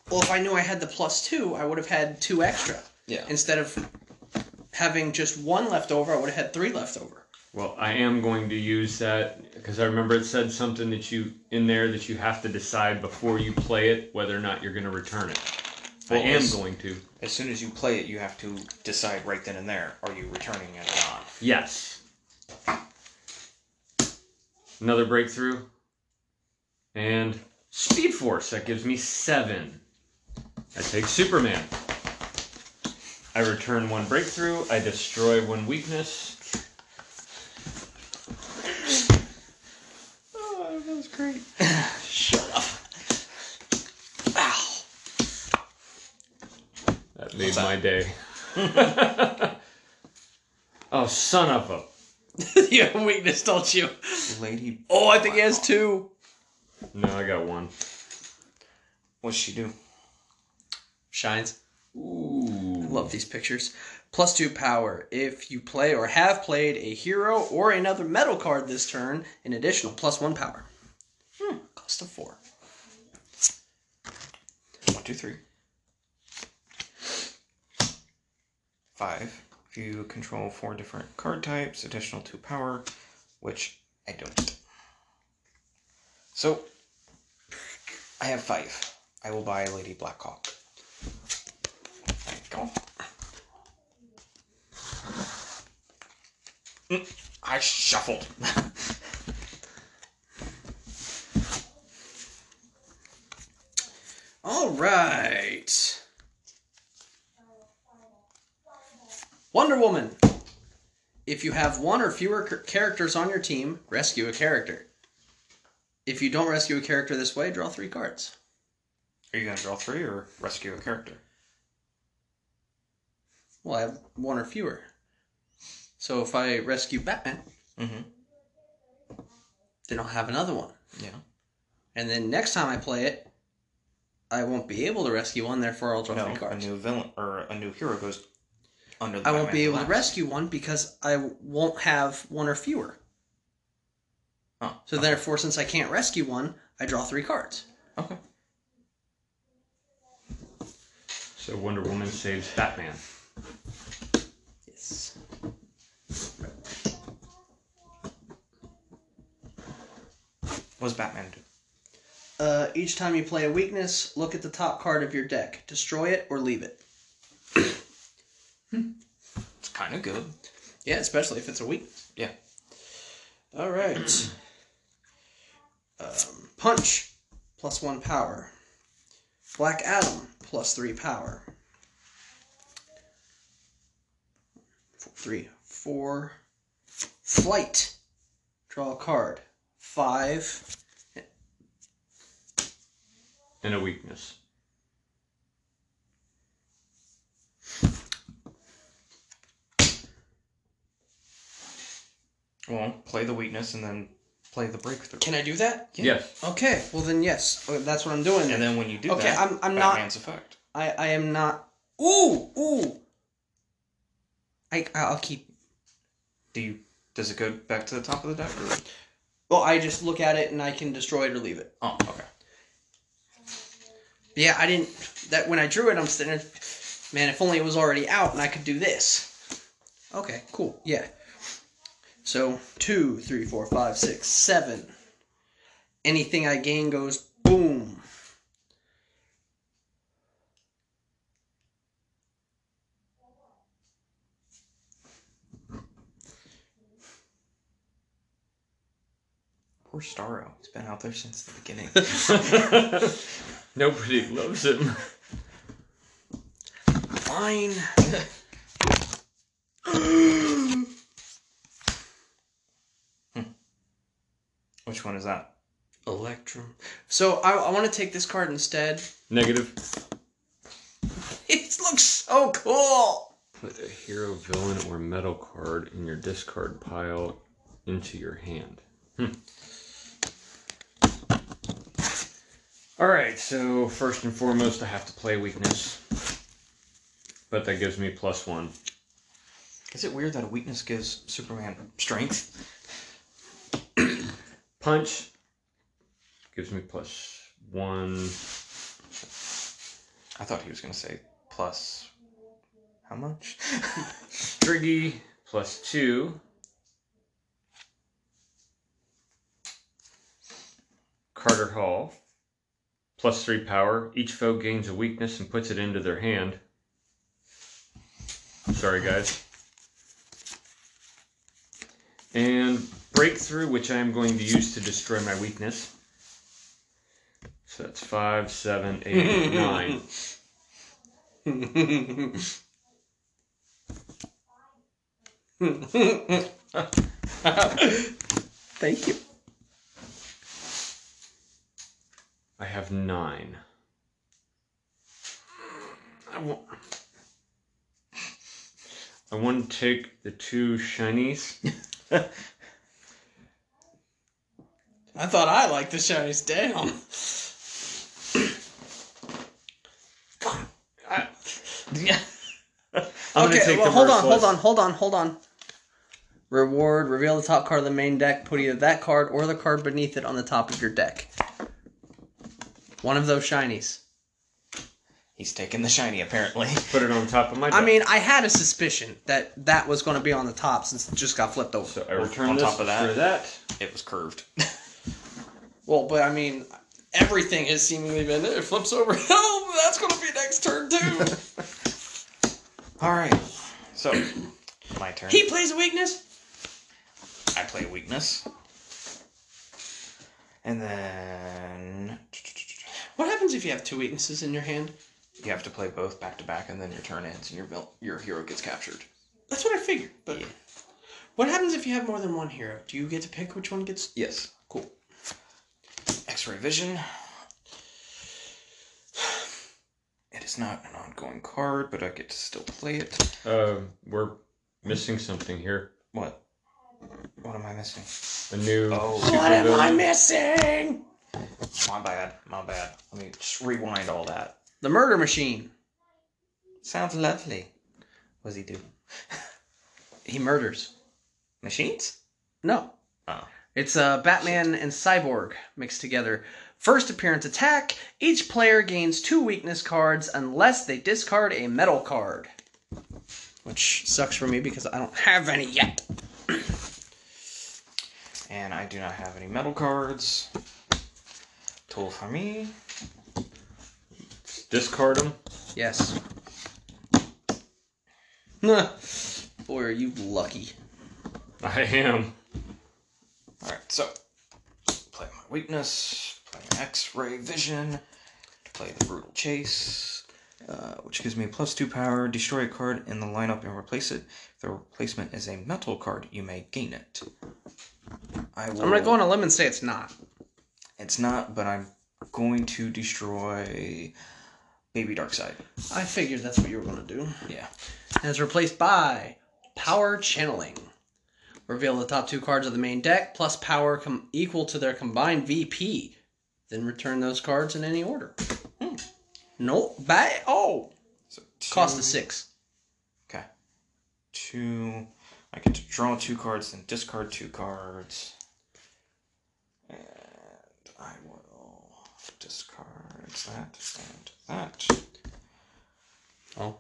well, if I knew I had the plus two, I would have had two extra Yeah. instead of having just one left over. I would have had three left over. Well, I am going to use that because I remember it said something that you in there that you have to decide before you play it whether or not you're going to return it. I Well, am it's- going to. As soon as you play it, you have to decide right then and there: are you returning it or not? Yes. Another breakthrough. And Speed Force. That gives me seven. I take Superman. I return one breakthrough. I destroy one weakness. Oh, that was great. Shut up. Ow. That made my day. (laughs) oh, son of a. (laughs) you have a weakness, don't you? Lady, Oh, I think he has two. No, I got one. what's she do? Shines. Ooh. Love these pictures. Plus two power. If you play or have played a hero or another metal card this turn, an additional plus one power. Hmm, cost of four. One, two, three. Five. If you control four different card types, additional two power, which I don't. So, I have five. I will buy Lady Blackhawk. There you go. Mm, I shuffled. (laughs) All right. Wonder Woman. If you have one or fewer characters on your team, rescue a character. If you don't rescue a character this way, draw three cards. Are you gonna draw three or rescue a character? Well, I have one or fewer. So if I rescue Batman, Mm-hmm. then I'll have another one. Yeah. And then next time I play it, I won't be able to rescue one, therefore I'll draw No, three a new villain or a new hero goes under the I won't be able to rescue one because I won't have one or fewer. Oh, So therefore, since I can't rescue one, I draw three cards. okay. So Wonder Woman saves Batman. Yes. What does Batman do? Uh, each time you play a weakness, look at the top card of your deck. Destroy it or leave it. It's kind of good. Yeah, especially if it's a weakness. Yeah. All right. Um, punch, plus one power. Black Adam, plus three power. Three, four. Flight, draw a card. Five. And a weakness. Well, play the weakness and then play the breakthrough. Can I do that? Yes. Okay, well then yes, Uh, that's what I'm doing. And then when you do Okay, that, I'm- I'm not- Batman's effect. I I am not. Ooh ooh. I I'll keep. Do you? Does it go back to the top of the deck? Or? Well, I just look at it and I can destroy it or leave it. Oh, okay. Yeah, I didn't. That when I drew it, I'm sitting. there, Man, if only it was already out and I could do this. Okay, cool. Yeah. So two, three, four, five, six, seven. Anything I gain goes boom. Poor Starro. He's been out there since the beginning. (laughs) (laughs) Nobody loves him. Fine. (gasps) (gasps) (gasps) Which one is that? Electrum. So I, I want to take this card instead. Negative. (laughs) It looks so cool. Put a hero, villain, or metal card in your discard pile into your hand. Hmm. Alright, so first and foremost, I have to play weakness. But that gives me plus one. Is it weird that a weakness gives Superman strength? Punch gives me plus one. I thought he was gonna say plus. How much? (laughs) Triggy plus two. Carter Hall plus three power. Each foe gains a weakness and puts it into their hand. Sorry, guys. And breakthrough, which I am going to use to destroy my weakness. So that's five, seven, eight, nine. (laughs) Thank you. I have nine. I want. I want to take the two shinies. (laughs) I thought I liked the shinies down. I, yeah. Okay, well, hold on, hold on, hold on, hold on. Reward: reveal the top card of the main deck. Put either that card or the card beneath it on the top of your deck. One of those shinies. He's taking the shiny apparently. (laughs) Put it on top of my. I mean, I had a suspicion that that was going to be on the top since it just got flipped over. so I Well, return on this top of that- for that. It was curved. (laughs) Well, but I mean, everything has seemingly been it flips over. (laughs) Oh, that's going to be next turn too. (laughs) All right. So, my turn. he plays a weakness. I play a weakness. And then What happens if you have two weaknesses in your hand? you have to play both back to back, and then your turn ends, and your vil- your hero gets captured. That's what I figured. But Yeah. what happens if you have more than one hero? Do you get to pick which one gets? Yes. Cool. X-ray vision. It is not an ongoing card, but I get to still play it. Uh, we're missing something here. What? What am I missing? A new. Oh. What am I missing? My bad. My bad. Let me just rewind all that. The murder machine. Sounds lovely. What does he do? He murders. Machines? No. Oh. It's uh, Batman and Cyborg mixed together. First appearance attack. Each player gains two weakness cards unless they discard a metal card. Which sucks for me because I don't have any yet. (clears throat) And I do not have any metal cards. Tool for me. Discard them. Yes. (laughs) Boy, are you lucky. I am. Alright, so play my weakness, play my X-ray vision, play the brutal chase, uh, which gives me a plus two power. Destroy a card in the lineup and replace it. If the replacement is a metal card, you may gain it. I will. I'm gonna go on a limb and say it's not. It's not, but I'm going to destroy Baby Darkseid. I figured that's what you were gonna do. Yeah. And it's replaced by Power Channeling. Reveal the top two cards of the main deck plus power com- equal to their combined VP. Then return those cards in any order. Hmm. No, bad. Oh, So cost two- of six. Okay. Two. I get to draw two cards, then discard two cards. And I will discard that and that. Oh.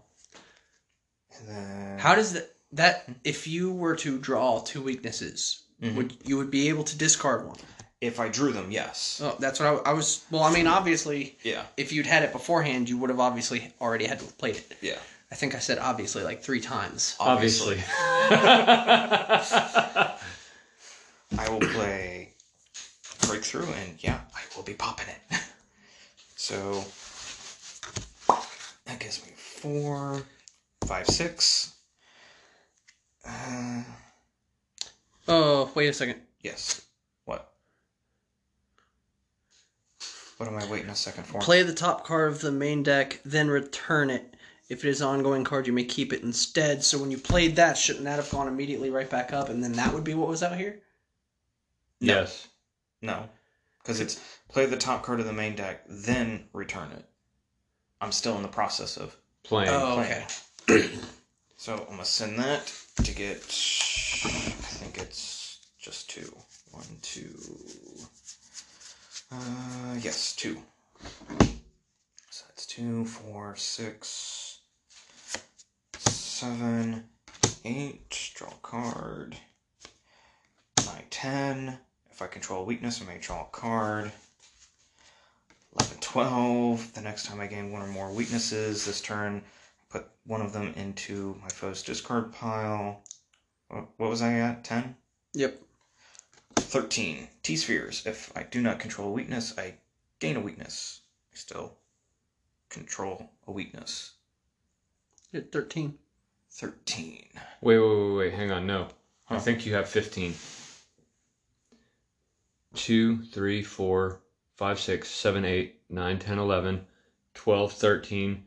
And then. How does that? That if you were to draw two weaknesses, mm-hmm. would you would be able to discard one? If I drew them, yes. Oh, that's what I, I was. Well, I mean, obviously, Yeah. if you'd had it beforehand, you would have obviously already had to have played it. Yeah. I think I said obviously like three times. Obviously. (laughs) I will play Breakthrough, and yeah, I will be popping it. (laughs) so. That gives me four, five, six. Uh, Oh, wait a second. yes. What? What am I waiting a second for? Play the top card of the main deck, then return it. If it is an ongoing card, you may keep it instead. So when you played that, shouldn't that have gone immediately right back up, and then that would be what was out here? No. Yes. No, because it's play the top card of the main deck, then return it. I'm still in the process of. Playing. Oh, Playing. okay. (clears throat) So I'm gonna send that to get. I think it's just two. One, two. Uh, yes, two. So that's two, four, six, seven, eight. Draw a card. Nine, ten. If I control weakness, I may draw a card. 11, 12. The next time I gain one or more weaknesses this turn, put one of them into my foe's discard pile. What, what was I at? 10? Yep. 13. T spheres. If I do not control a weakness, I gain a weakness. I still control a weakness. Hit 13. 13. Wait, wait, wait, wait. Hang on. No. I oh. think you have 15. 2, 3, 4, 5, 6, 7, 8, 9, 10, 11, 12, 13,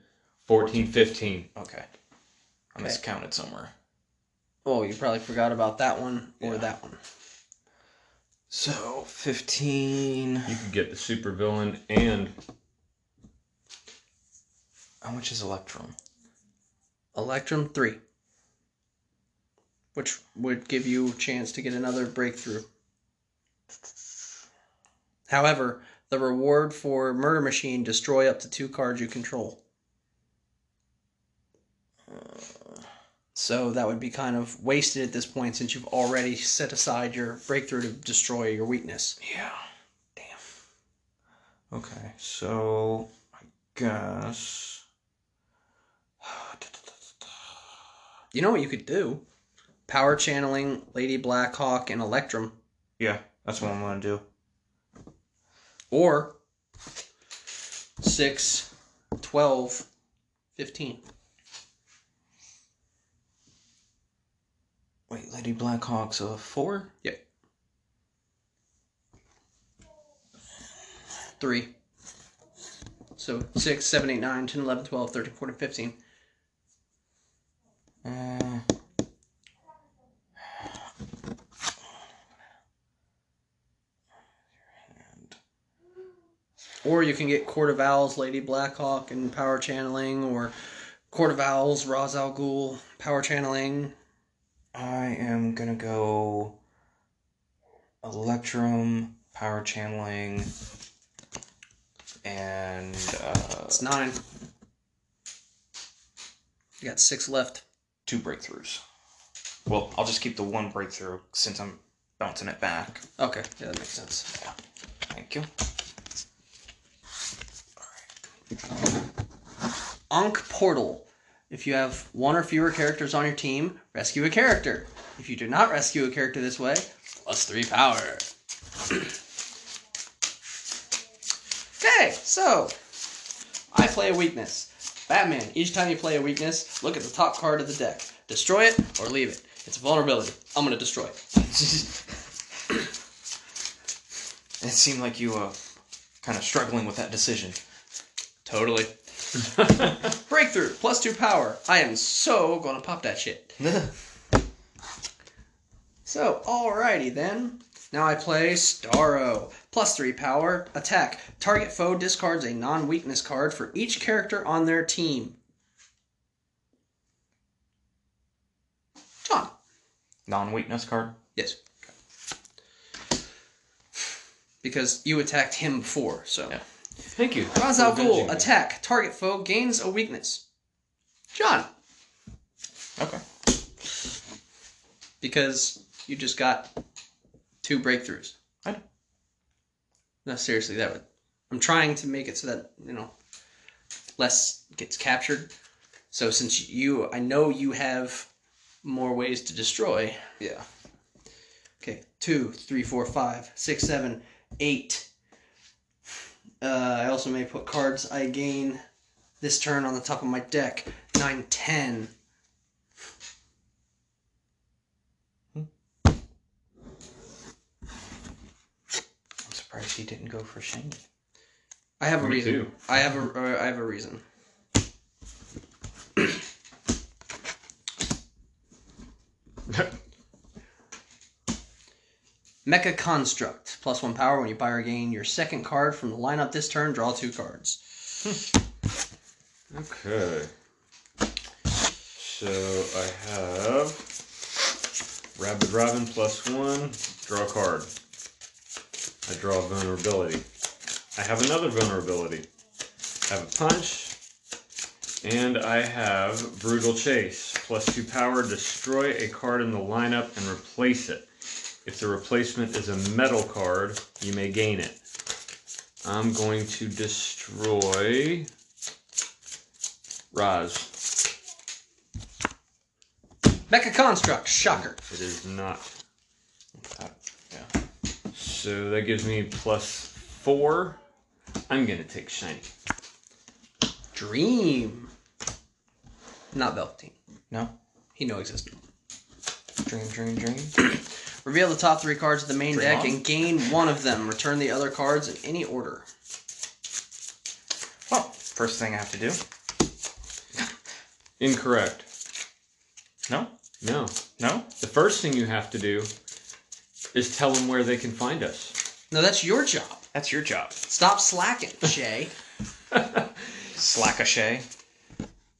14, 15. Okay. I Okay. miscounted somewhere. Oh, you probably forgot about that one or Yeah. that one. So, 15. You could get the supervillain and How much is Electrum? Electrum 3. Which would give you a chance to get another breakthrough. However, the reward for Murder Machine destroy up to two cards you control. So that would be kind of wasted at this point since you've already set aside your breakthrough to destroy your weakness. Yeah. Damn. Okay, so I guess. (sighs) You know what you could do? Power channeling Lady Blackhawk and Electrum. Yeah, that's what I'm gonna do. Or 6, 12, 15. Lady Blackhawk's a four? Yeah. 3. So 6, 7, 8, 9, 10, 11, 12, 13, 14, 15. Uh, Or you can get Court of Owls, Lady Blackhawk, and Power Channeling, or Court of Owls, Ra's al Ghul, Power Channeling. I am gonna go Electrum, power channeling, and uh, It's 9. You got 6 left. two breakthroughs. Well, I'll just keep the one breakthrough since I'm bouncing it back. Okay, yeah, that makes sense. Thank you. Ankh Portal. If you have one or fewer characters on your team, rescue a character. If you do not rescue a character this way, plus three power. (clears throat) okay, so I play a weakness. Batman, each time you play a weakness, look at the top card of the deck. Destroy it or leave it. It's a vulnerability. I'm gonna destroy it. (laughs) It seemed like you uh, were kind of struggling with that decision. Totally. (laughs) Breakthrough, plus two power. I am so gonna pop that shit. (laughs) So, alrighty then. Now I play Starro. Plus 3 power. Attack. Target foe discards a non weakness card for each character on their team. John. Non-weakness card. Yes. Because you attacked him before, so. Yeah. Thank you. Ra's al Ghul. Attack. Target foe gains a weakness. John. Okay. Because you just got two breakthroughs. I know. No, seriously, that would. I'm trying to make it so that you know less gets captured. So since you, I know you have more ways to destroy. Yeah. Okay, two, three, four, five, six, seven, eight. Uh, I also may put cards I gain this turn on the top of my deck. Nine, ten. I'm surprised he didn't go for Shane. I have a Me reason. too. I have a. Uh, I have a reason. (laughs) Mecha Construct. Plus one power when you buy or gain your second card from the lineup this turn, draw two cards. Hmm. Okay. So I have Rabid Robin plus one, draw a card. I draw a vulnerability. I have another vulnerability. I have a punch, and I have Brutal Chase plus two power. Destroy a card in the lineup and replace it. If the replacement is a metal card, you may gain it. I'm going to destroy Ra's. Mecha Construct. Shocker. It is not. Yeah. So that gives me plus four. I'm gonna take shiny. Dream. Not Velveteen. No? He no existent. Dream, dream, dream. (clears throat) Reveal the top three cards of the main Dream deck on. and gain one of them. Return the other cards in any order. Well, first thing I have to do. (laughs) Incorrect. No? No. No? The first thing you have to do is tell them where they can find us. No, that's your job. That's your job. Stop slacking, (laughs) Shay. Slack a Shay.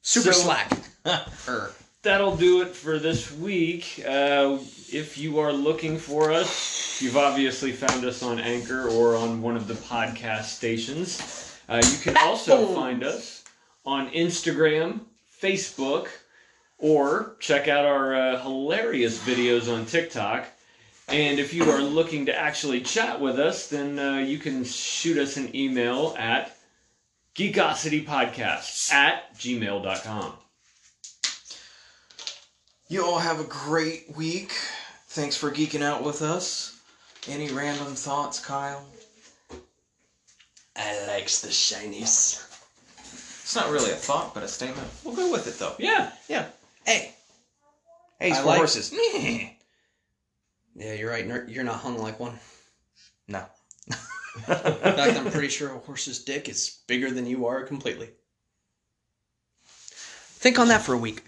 Super So- slack. (laughs) Er. That'll do it for this week. Uh, if you are looking for us, you've obviously found us on Anchor or on one of the podcast stations. Uh, you can also find us on Instagram, Facebook, or check out our uh, hilarious videos on TikTok. And if you are looking to actually chat with us, then uh, you can shoot us an email at geekositypodcast at gmail.com. You all have a great week. Thanks for geeking out with us. Any random thoughts, Kyle? I likes the shinies. It's not really a thought, but a statement. We'll go with it though. Yeah. Yeah. Hey. Hey, I for like- horses. (laughs) Yeah, you're right. You're not hung like one. no. (laughs) In fact, I'm pretty sure a horse's dick is bigger than you are completely. Think on that for a week.